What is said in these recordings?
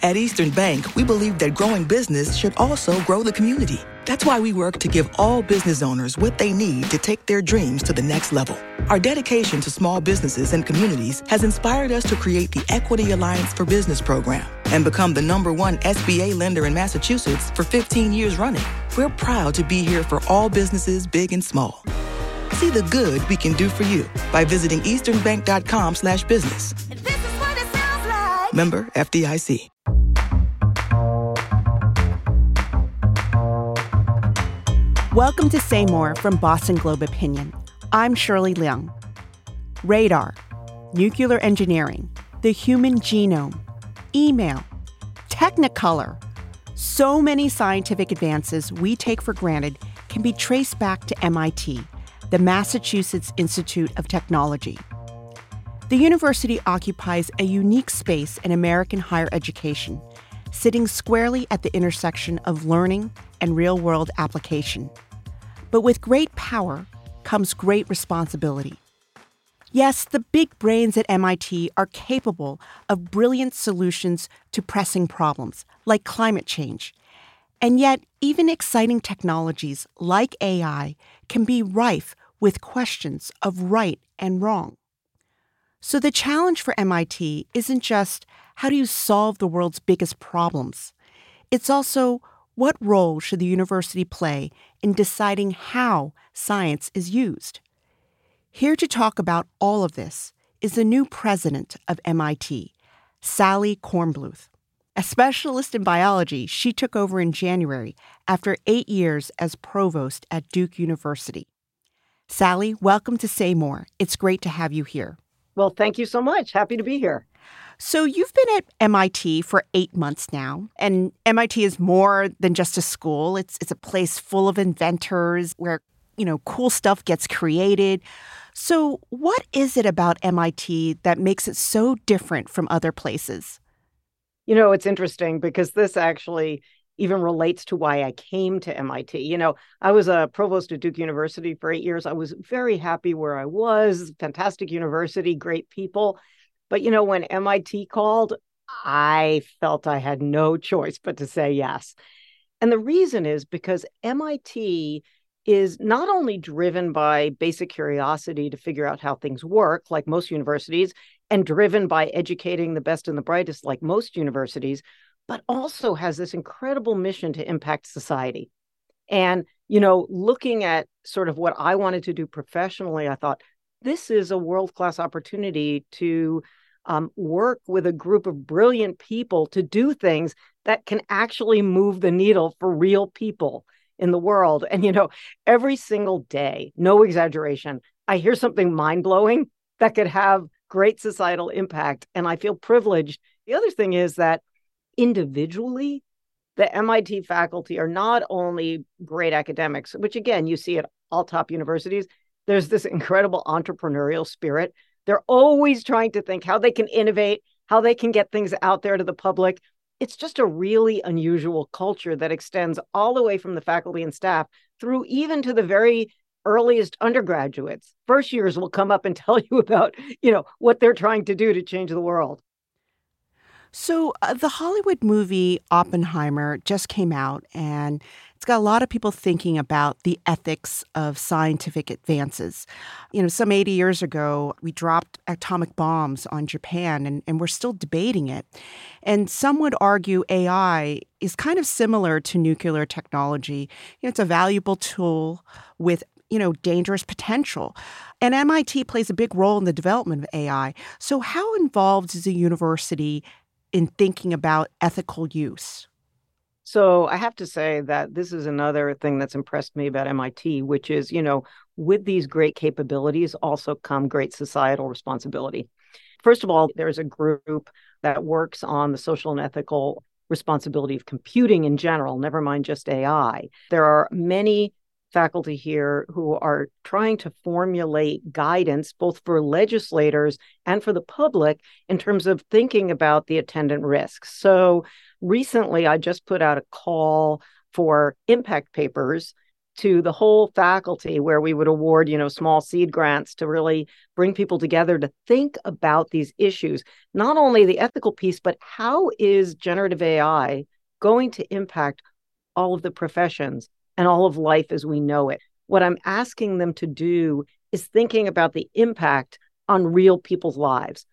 At Eastern Bank, we believe that growing business should also grow the community. That's why we work to give all business owners what they need to take their dreams to the next level. Our dedication to small businesses and communities has inspired us to create the Equity Alliance for Business program and become the number one SBA lender in Massachusetts for 15 years running. We're proud to be here for all businesses, big and small. See the good we can do for you by visiting easternbank.com slash business. Like. Member FDIC. Welcome to Say More from Boston Globe Opinion. I'm Shirley Leung. Radar, nuclear engineering, the human genome, email, technicolor. So many scientific advances we take for granted can be traced back to MIT, the Massachusetts Institute of Technology. The university occupies a unique space in American higher education, sitting squarely at the intersection of learning and real world application. But with great power comes great responsibility. Yes, the big brains at MIT are capable of brilliant solutions to pressing problems like climate change. And yet, even exciting technologies like AI can be rife with questions of right and wrong. So, the challenge for MIT isn't just how do you solve the world's biggest problems? It's also what role should the university play in deciding how science is used? Here to talk about all of this is the new president of MIT, Sally Kornbluth. A specialist in biology, she took over in January after eight years as provost at Duke University. Sally, welcome to Say More. It's great to have you here. Well, thank you so much. Happy to be here. So, you've been at MIT for eight months now, and MIT is more than just a school. It's, it's a place full of inventors where, you know, cool stuff gets created. So, what is it about MIT that makes it so different from other places? You know, it's interesting because this actually even relates to why I came to MIT. You know, I was a provost at Duke University for eight years. I was very happy where I was, fantastic university, great people. But, you know, when MIT called, I felt I had no choice but to say yes. And the reason is because MIT is not only driven by basic curiosity to figure out how things work, like most universities, and driven by educating the best and the brightest, like most universities, but also has this incredible mission to impact society. And, you know, looking at sort of what I wanted to do professionally, I thought this is a world class opportunity to um, work with a group of brilliant people to do things that can actually move the needle for real people in the world. And, you know, every single day, no exaggeration, I hear something mind blowing that could have great societal impact. And I feel privileged. The other thing is that individually, the MIT faculty are not only great academics, which again, you see at all top universities, there's this incredible entrepreneurial spirit they're always trying to think how they can innovate, how they can get things out there to the public. It's just a really unusual culture that extends all the way from the faculty and staff through even to the very earliest undergraduates. First years will come up and tell you about, you know, what they're trying to do to change the world. So, uh, the Hollywood movie Oppenheimer just came out, and it's got a lot of people thinking about the ethics of scientific advances. You know, some 80 years ago, we dropped atomic bombs on Japan, and, and we're still debating it. And some would argue AI is kind of similar to nuclear technology. You know, it's a valuable tool with you know, dangerous potential. And MIT plays a big role in the development of AI. So, how involved is a university in thinking about ethical use? So I have to say that this is another thing that's impressed me about MIT, which is, you know, with these great capabilities also come great societal responsibility. First of all, there's a group that works on the social and ethical responsibility of computing in general, never mind just AI. There are many faculty here who are trying to formulate guidance both for legislators and for the public in terms of thinking about the attendant risks. So recently, I just put out a call for impact papers to the whole faculty where we would award, you know, small seed grants to really bring people together to think about these issues, not only the ethical piece, but how is generative AI going to impact all of the professions and all of life as we know it? What I'm asking them to do is thinking about the impact on real people's lives.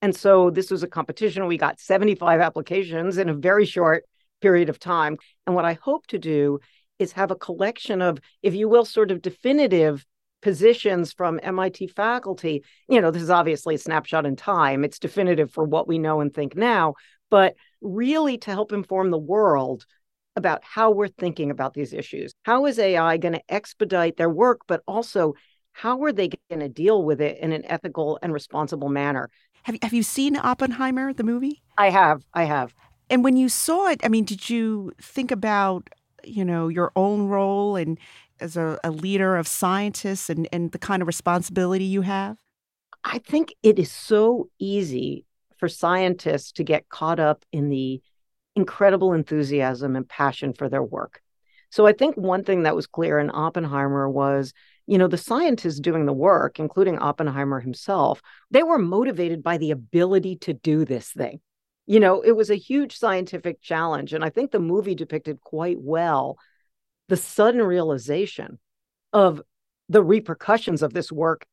And so this was a competition. We got 75 applications in a very short period of time. And what I hope to do is have a collection of, if you will, sort of definitive positions from MIT faculty. You know, this is obviously a snapshot in time, it's definitive for what we know and think now, but really to help inform the world about how we're thinking about these issues. How is AI going to expedite their work, but also how are they going to deal with it in an ethical and responsible manner? Have, have you seen Oppenheimer, the movie? I have. I have. And when you saw it, I mean, did you think about you know your own role and as a, a leader of scientists and, and the kind of responsibility you have? I think it is so easy for scientists to get caught up in the incredible enthusiasm and passion for their work. So I think one thing that was clear in Oppenheimer was, you know, the scientists doing the work, including Oppenheimer himself, they were motivated by the ability to do this thing you know, it was a huge scientific challenge. And I think the movie depicted quite well the sudden realization of the repercussions of this work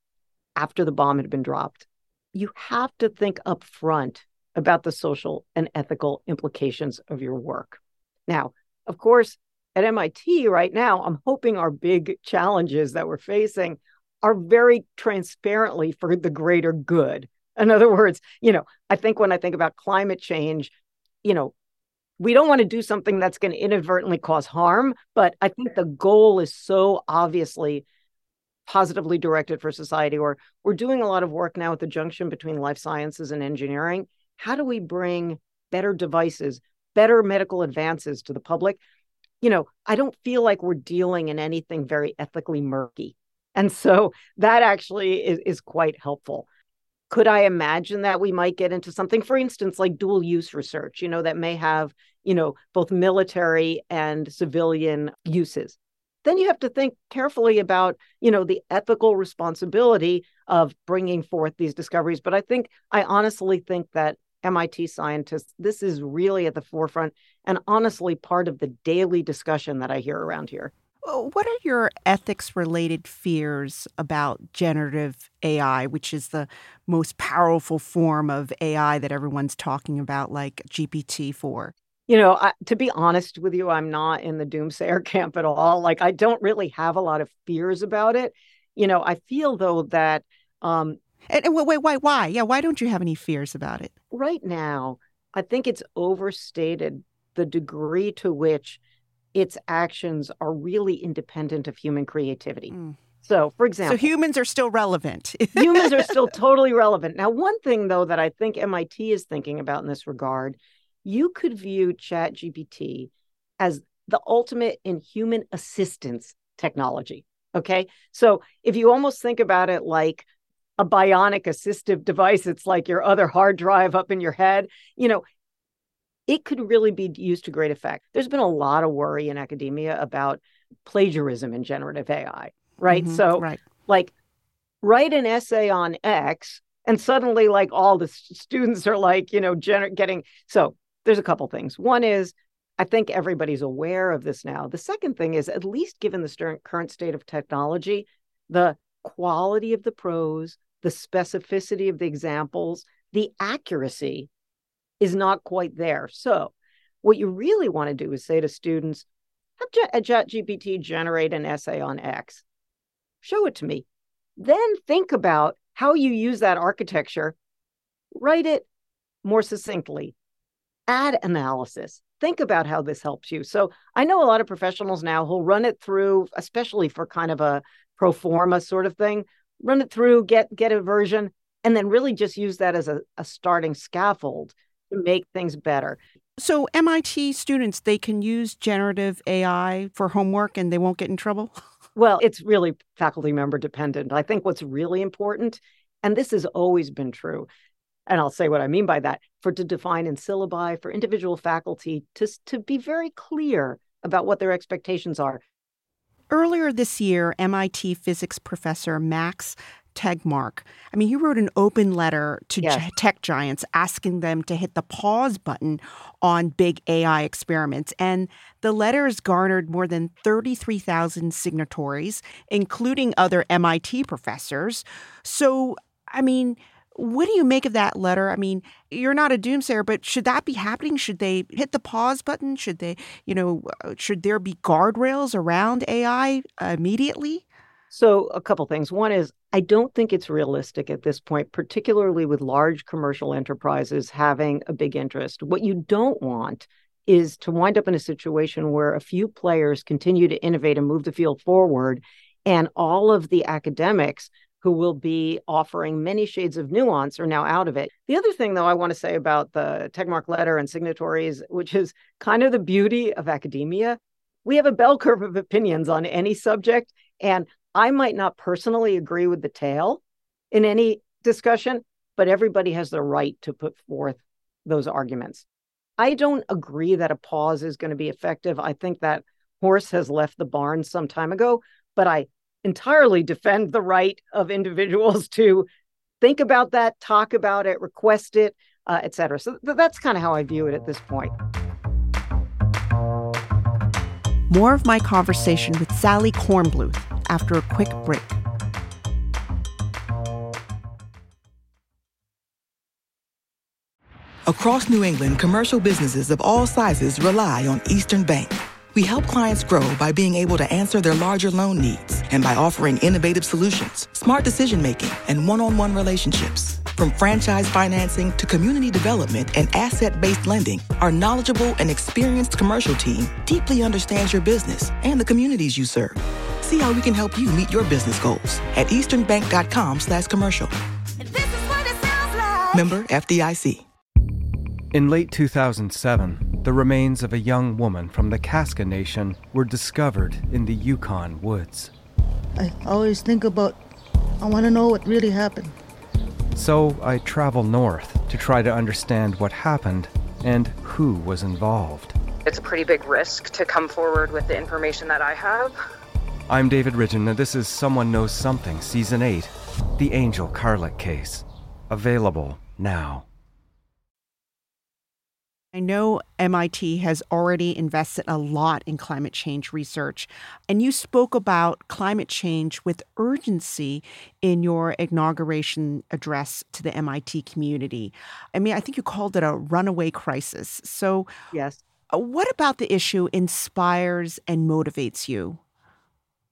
after the bomb had been dropped. You have to think up front about the social and ethical implications of your work. Now, of course, at MIT right now, I'm hoping our big challenges that we're facing are very transparently for the greater good in other words, you know, I think when I think about climate change, you know, we don't want to do something that's going to inadvertently cause harm, but I think the goal is so obviously positively directed for society or we're doing a lot of work now at the junction between life sciences and engineering. How do we bring better devices, better medical advances to the public? You know, I don't feel like we're dealing in anything very ethically murky. And so that actually is, is quite helpful could I imagine that we might get into something, for instance, like dual use research, you know, that may have, you know, both military and civilian uses? Then you have to think carefully about, you know, the ethical responsibility of bringing forth these discoveries. But I think, I honestly think that MIT scientists, this is really at the forefront and honestly part of the daily discussion that I hear around here. What are your ethics related fears about generative AI, which is the most powerful form of AI that everyone's talking about, like GPT 4? You know, I, to be honest with you, I'm not in the doomsayer camp at all. Like, I don't really have a lot of fears about it. You know, I feel though that. Um, and, and wait, wait, why? Yeah, why don't you have any fears about it? Right now, I think it's overstated the degree to which its actions are really independent of human creativity. Mm. So, for example, so humans are still relevant. humans are still totally relevant. Now, one thing though that I think MIT is thinking about in this regard, you could view Chat GPT as the ultimate in human assistance technology. Okay. So if you almost think about it like a bionic assistive device, it's like your other hard drive up in your head. You know, it could really be used to great effect. There's been a lot of worry in academia about plagiarism in generative AI, right? Mm-hmm, so, right. like, write an essay on X, and suddenly, like, all the students are like, you know, gener- getting. So, there's a couple things. One is, I think everybody's aware of this now. The second thing is, at least given the current state of technology, the quality of the prose, the specificity of the examples, the accuracy is not quite there. So, what you really want to do is say to students, have uh, ChatGPT generate an essay on X. Show it to me. Then think about how you use that architecture. Write it more succinctly. Add analysis. Think about how this helps you. So I know a lot of professionals now who'll run it through, especially for kind of a pro forma sort of thing, run it through, get get a version, and then really just use that as a, a starting scaffold to make things better. So MIT students they can use generative AI for homework and they won't get in trouble? Well, it's really faculty member dependent. I think what's really important and this has always been true and I'll say what I mean by that for to define in syllabi for individual faculty to to be very clear about what their expectations are. Earlier this year, MIT physics professor Max Tegmark. I mean, he wrote an open letter to yes. tech giants asking them to hit the pause button on big AI experiments. And the letter has garnered more than 33,000 signatories, including other MIT professors. So, I mean, what do you make of that letter? I mean, you're not a doomsayer, but should that be happening? Should they hit the pause button? Should they, you know, uh, should there be guardrails around AI immediately? So, a couple things. One is, I don't think it's realistic at this point, particularly with large commercial enterprises having a big interest. What you don't want is to wind up in a situation where a few players continue to innovate and move the field forward, and all of the academics who will be offering many shades of nuance are now out of it. The other thing, though, I want to say about the Tegmark letter and signatories, which is kind of the beauty of academia, we have a bell curve of opinions on any subject. And I might not personally agree with the tail in any discussion, but everybody has the right to put forth those arguments. I don't agree that a pause is going to be effective. I think that horse has left the barn some time ago, but I entirely defend the right of individuals to think about that, talk about it, request it, uh, et cetera. So th- that's kind of how I view it at this point. More of my conversation with Sally Kornbluth after a quick break. Across New England, commercial businesses of all sizes rely on Eastern Bank. We help clients grow by being able to answer their larger loan needs and by offering innovative solutions, smart decision making, and one on one relationships. From franchise financing to community development and asset based lending, our knowledgeable and experienced commercial team deeply understands your business and the communities you serve. See how we can help you meet your business goals at easternbank.com slash commercial. Like. Member FDIC. In late 2007, the remains of a young woman from the Kaska Nation were discovered in the Yukon woods. I always think about, I want to know what really happened. So I travel north to try to understand what happened and who was involved. It's a pretty big risk to come forward with the information that I have. I'm David Ridgen, and this is Someone Knows Something, Season 8 The Angel Carlick Case. Available now. I know MIT has already invested a lot in climate change research, and you spoke about climate change with urgency in your inauguration address to the MIT community. I mean, I think you called it a runaway crisis. So, yes. Uh, what about the issue inspires and motivates you?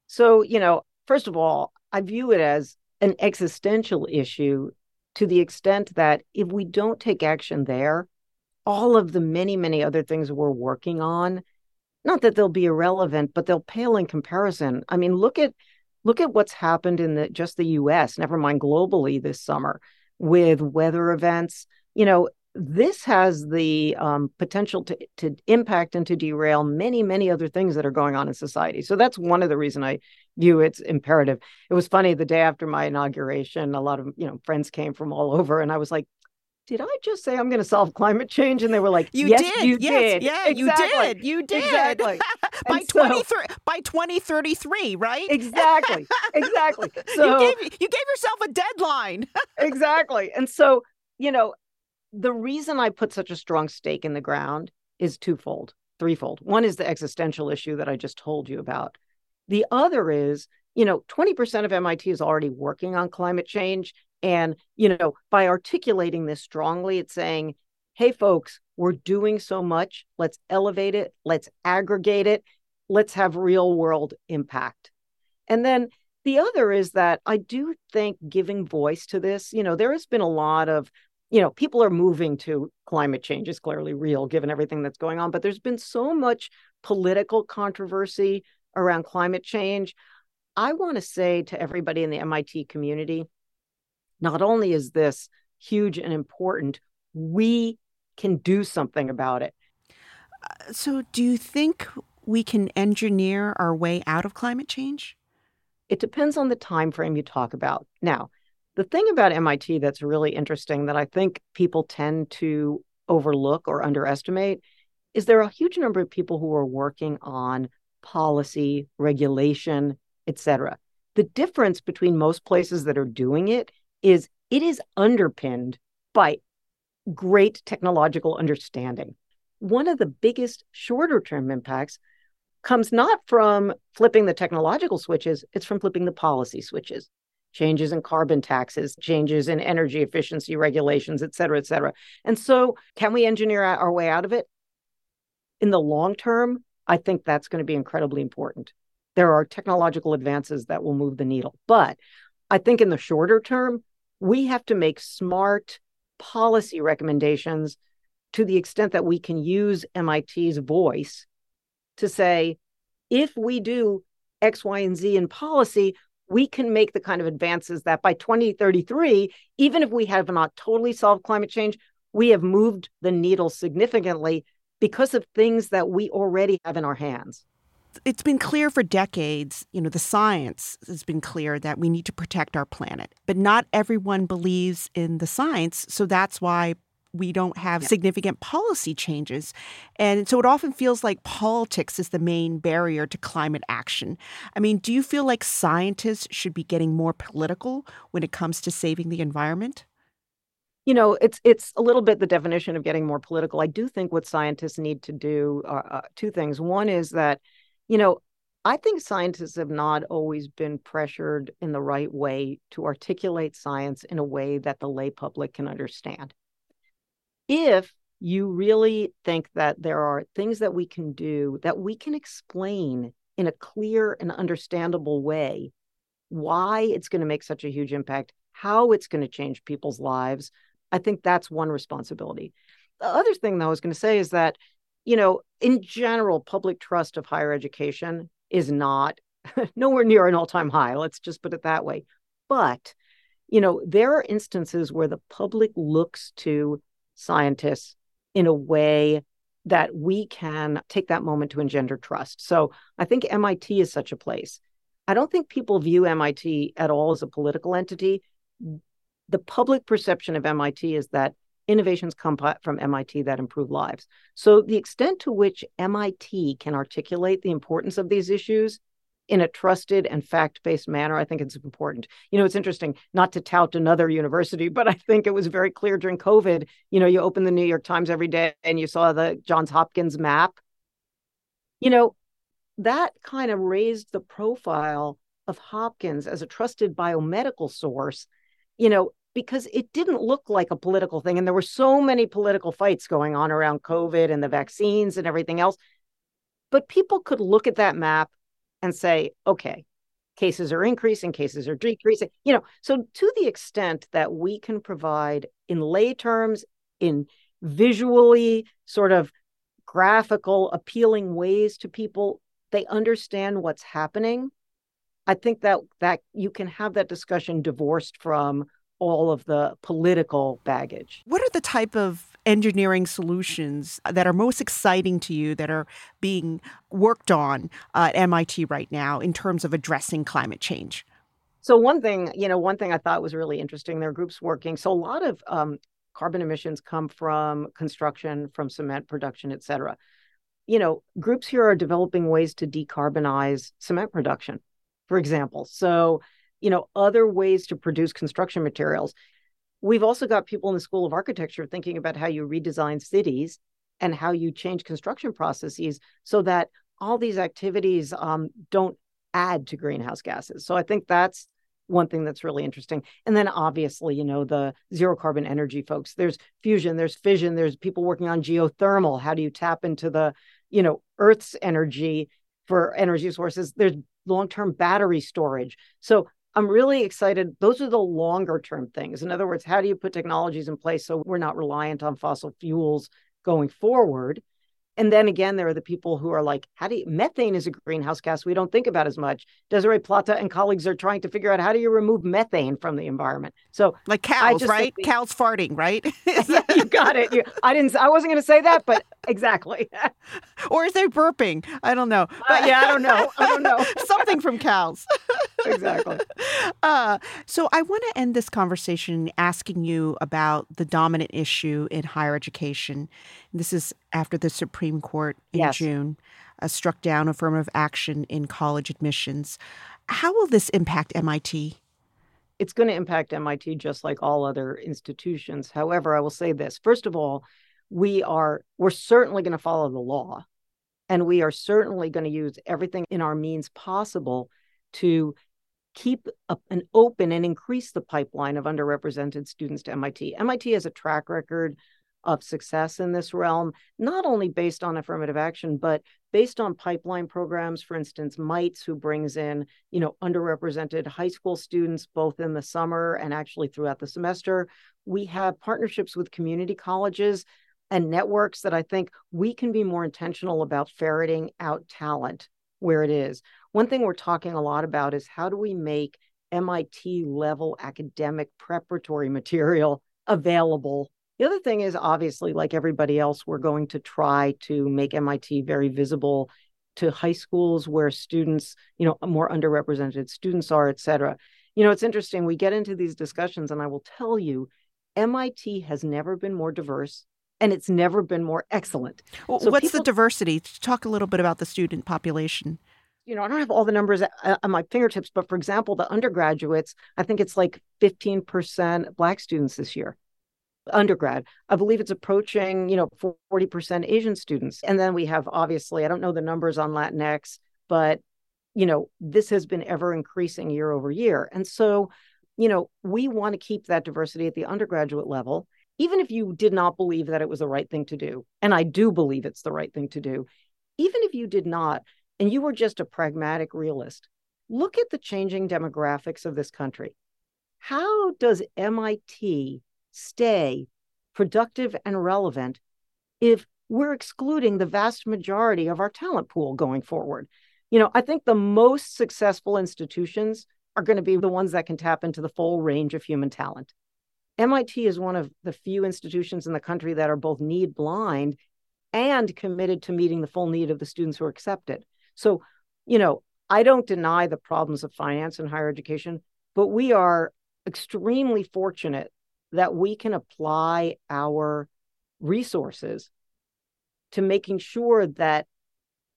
So, you know, first of all, I view it as an existential issue to the extent that if we don't take action there, all of the many, many other things we're working on, not that they'll be irrelevant, but they'll pale in comparison. I mean, look at look at what's happened in the just the US, never mind globally this summer with weather events. You know, this has the um, potential to, to impact and to derail many, many other things that are going on in society. So that's one of the reason I view it's imperative. It was funny the day after my inauguration, a lot of you know friends came from all over, and I was like, did I just say I'm going to solve climate change? And they were like, you yes, did. You yes, did. Yeah, exactly. you did. You did. Exactly. by, so, 20, by 2033, right? Exactly. Exactly. So you gave, you gave yourself a deadline. exactly. And so, you know, the reason I put such a strong stake in the ground is twofold, threefold. One is the existential issue that I just told you about. The other is, you know, 20% of MIT is already working on climate change. And, you know, by articulating this strongly, it's saying, hey, folks, we're doing so much. Let's elevate it. Let's aggregate it. Let's have real world impact. And then the other is that I do think giving voice to this, you know, there has been a lot of, you know, people are moving to climate change is clearly real given everything that's going on, but there's been so much political controversy around climate change. I want to say to everybody in the MIT community, not only is this huge and important, we can do something about it. Uh, so, do you think we can engineer our way out of climate change? It depends on the time frame you talk about. Now, the thing about MIT that's really interesting that I think people tend to overlook or underestimate is there are a huge number of people who are working on policy, regulation, etc. The difference between most places that are doing it is it is underpinned by great technological understanding. One of the biggest shorter term impacts comes not from flipping the technological switches, it's from flipping the policy switches. Changes in carbon taxes, changes in energy efficiency regulations, et cetera, et cetera. And so, can we engineer our way out of it? In the long term, I think that's going to be incredibly important. There are technological advances that will move the needle. But I think in the shorter term, we have to make smart policy recommendations to the extent that we can use MIT's voice to say, if we do X, Y, and Z in policy, we can make the kind of advances that by 2033, even if we have not totally solved climate change, we have moved the needle significantly because of things that we already have in our hands. It's been clear for decades, you know, the science has been clear that we need to protect our planet, but not everyone believes in the science. So that's why we don't have significant policy changes. And so it often feels like politics is the main barrier to climate action. I mean, do you feel like scientists should be getting more political when it comes to saving the environment? You know, it's it's a little bit the definition of getting more political. I do think what scientists need to do are uh, two things. One is that, you know, I think scientists have not always been pressured in the right way to articulate science in a way that the lay public can understand if you really think that there are things that we can do that we can explain in a clear and understandable way why it's going to make such a huge impact, how it's going to change people's lives, I think that's one responsibility. The other thing, though, I was going to say is that, you know, in general, public trust of higher education is not nowhere near an all time high. Let's just put it that way. But, you know, there are instances where the public looks to scientists in a way that we can take that moment to engender trust. So I think MIT is such a place. I don't think people view MIT at all as a political entity. The public perception of MIT is that innovations come from MIT that improve lives. So the extent to which MIT can articulate the importance of these issues in a trusted and fact-based manner i think it's important you know it's interesting not to tout another university but i think it was very clear during covid you know you open the new york times every day and you saw the johns hopkins map you know that kind of raised the profile of hopkins as a trusted biomedical source you know because it didn't look like a political thing and there were so many political fights going on around covid and the vaccines and everything else but people could look at that map and say, okay, cases are increasing, cases are decreasing. You know, so to the extent that we can provide in lay terms, in visually sort of graphical, appealing ways to people, they understand what's happening. I think that that you can have that discussion divorced from all of the political baggage. What are the type of engineering solutions that are most exciting to you that are being worked on uh, at MIT right now in terms of addressing climate change? So one thing, you know, one thing I thought was really interesting. There are groups working. So a lot of um, carbon emissions come from construction, from cement production, et cetera. You know, groups here are developing ways to decarbonize cement production, for example. So, you know, other ways to produce construction materials. We've also got people in the School of Architecture thinking about how you redesign cities and how you change construction processes so that all these activities um, don't add to greenhouse gases. So I think that's one thing that's really interesting. And then obviously, you know, the zero carbon energy folks, there's fusion, there's fission, there's people working on geothermal. How do you tap into the, you know, Earth's energy for energy sources? There's long-term battery storage. So I'm really excited. Those are the longer term things. In other words, how do you put technologies in place so we're not reliant on fossil fuels going forward? And then again, there are the people who are like, how do you, methane is a greenhouse gas we don't think about as much. Desiree Plata and colleagues are trying to figure out how do you remove methane from the environment. So like cows, right? We, cows farting, right? you got it. You, I didn't. I wasn't going to say that, but exactly. or is there burping? I don't know. But uh, yeah, I don't know. I don't know. Something from cows. exactly. Uh, so I want to end this conversation asking you about the dominant issue in higher education. This is after the Supreme Court in Yes. June uh, struck down affirmative action in college admissions. How will this impact MIT? it's going to impact MIT just like all other institutions. However, I will say this. First of all, we are we're certainly going to follow the law and we are certainly going to use everything in our means possible to keep an open and increase the pipeline of underrepresented students to MIT. MIT has a track record of success in this realm, not only based on affirmative action, but based on pipeline programs. For instance, MITES, who brings in, you know, underrepresented high school students both in the summer and actually throughout the semester. We have partnerships with community colleges and networks that I think we can be more intentional about ferreting out talent where it is. One thing we're talking a lot about is how do we make MIT level academic preparatory material available the other thing is obviously, like everybody else, we're going to try to make MIT very visible to high schools where students, you know, more underrepresented students are, et cetera. You know, it's interesting. We get into these discussions, and I will tell you, MIT has never been more diverse and it's never been more excellent. Well, So What's people- the diversity? Talk a little bit about the student population. you know, I don't have all the numbers at, uh, at my fingertips, but for example, the undergraduates, I think it's like 15% Black students this year. Undergrad, I believe it's approaching, you know, 40% Asian students. And then we have obviously, I don't know the numbers on Latinx, but, you know, this has been ever increasing year over year. And so, you know, we want to keep that diversity at the undergraduate level, even if you did not believe that it was the right thing to do. And I do believe it's the right thing to do. Even if you did not, and you were just a pragmatic realist, look at the changing demographics of this country. How does MIT stay productive and relevant if we're excluding the vast majority of our talent pool going forward? You know, I think the most successful institutions are going to be the ones that can tap into the full range of human talent. MIT is one of the few institutions in the country that are both need blind and committed to meeting the full need of the students who are accepted. So, you know, I don't deny the problems of finance in higher education, but we are extremely fortunate that we can apply our resources to making sure that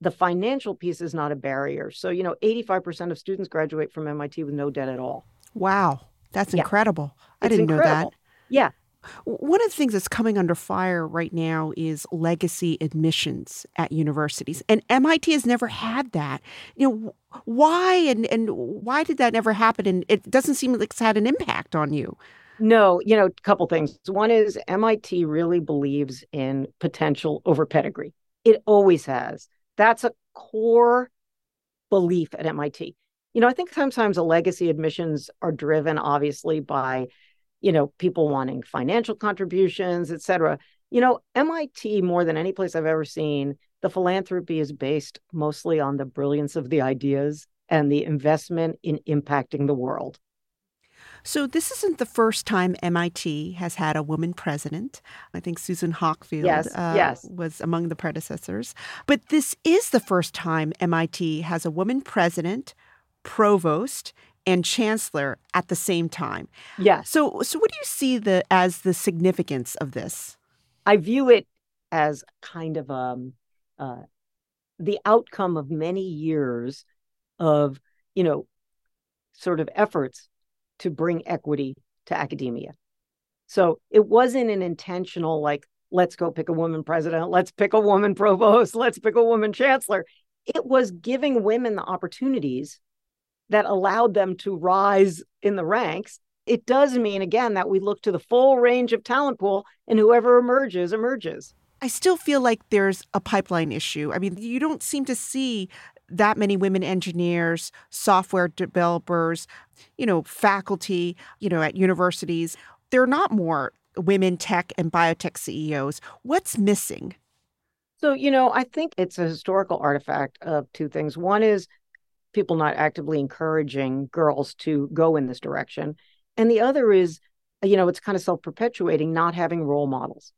the financial piece is not a barrier. So, you know, 85% of students graduate from MIT with no debt at all. Wow, that's Yeah. incredible. I didn't know that. Yeah. One of the things that's coming under fire right now is legacy admissions at universities. And MIT has never had that. You know, why and, and why did that never happen? And it doesn't seem like it's had an impact on you. No, you know, a couple things. One is MIT really believes in potential over pedigree. It always has. That's a core belief at MIT. You know, I think sometimes the legacy admissions are driven obviously by, you know, people wanting financial contributions, et cetera. You know, MIT, more than any place I've ever seen, the philanthropy is based mostly on the brilliance of the ideas and the investment in impacting the world. So this isn't the first time MIT has had a woman president. I think Susan Hockfield Yes, uh, yes. was among the predecessors. But this is the first time MIT has a woman president, provost, and chancellor at the same time. Yes. So, so what do you see the as the significance of this? I view it as kind of um, uh, the outcome of many years of, you know, sort of efforts to bring equity to academia. So it wasn't an intentional, like, let's go pick a woman president, let's pick a woman provost, let's pick a woman chancellor. It was giving women the opportunities that allowed them to rise in the ranks it does mean again that we look to the full range of talent pool and whoever emerges emerges I still feel like there's a pipeline issue. I mean, you don't seem to see that many women engineers, software developers, you know, faculty, you know, at universities. There are not more women tech and biotech CEOs. What's missing? so you know i think it's a historical artifact of two things one is people not actively encouraging girls to go in this direction and the other is you know it's kind of self-perpetuating not having role models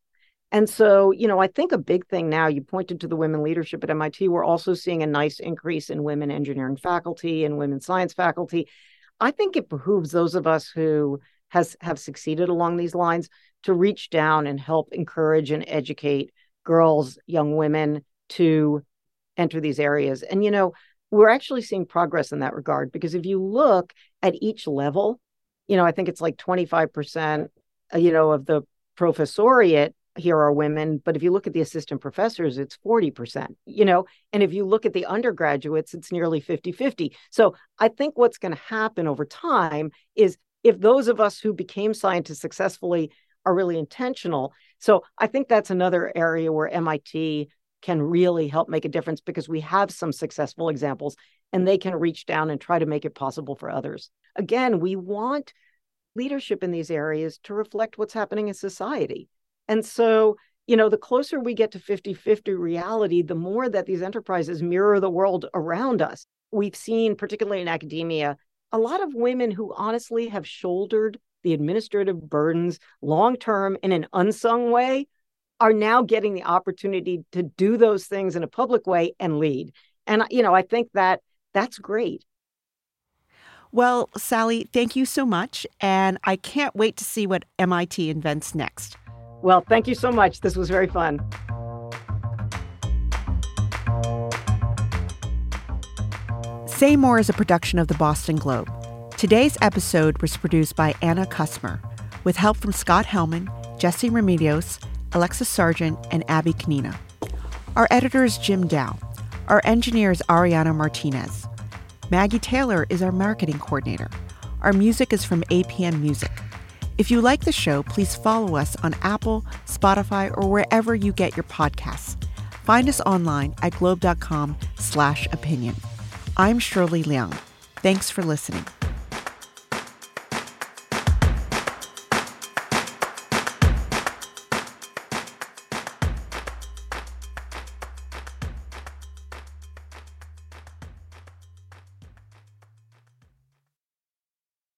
And so, you know, I think a big thing now, you pointed to the women leadership at MIT, we're also seeing a nice increase in women engineering faculty and women science faculty. I think it behooves those of us who has have succeeded along these lines to reach down and help encourage and educate girls, young women to enter these areas. And you know, we're actually seeing progress in that regard because if you look at each level, you know, I think it's like 25%, uh, you know, of the professoriate here are women, but if you look at the assistant professors, it's 40%, you know, and if you look at the undergraduates, it's nearly 50 50. So I think what's going to happen over time is if those of us who became scientists successfully are really intentional. So I think that's another area where MIT can really help make a difference because we have some successful examples and they can reach down and try to make it possible for others. Again, we want leadership in these areas to reflect what's happening in society. And so, you know, the closer we get to 50 50 reality, the more that these enterprises mirror the world around us. We've seen, particularly in academia, a lot of women who honestly have shouldered the administrative burdens long term in an unsung way are now getting the opportunity to do those things in a public way and lead. And, you know, I think that that's great. Well, Sally, thank you so much. And I can't wait to see what MIT invents next. Well, thank you so much. This was very fun. Say More is a production of the Boston Globe. Today's episode was produced by Anna Kusmer, with help from Scott Hellman, Jesse Remedios, Alexis Sargent, and Abby Kanina. Our editor is Jim Dow. Our engineer is Ariana Martinez. Maggie Taylor is our marketing coordinator. Our music is from APM Music. If you like the show, please follow us on Apple, Spotify, or wherever you get your podcasts. Find us online at globe.com slash opinion. I'm Shirley Leung. Thanks for listening.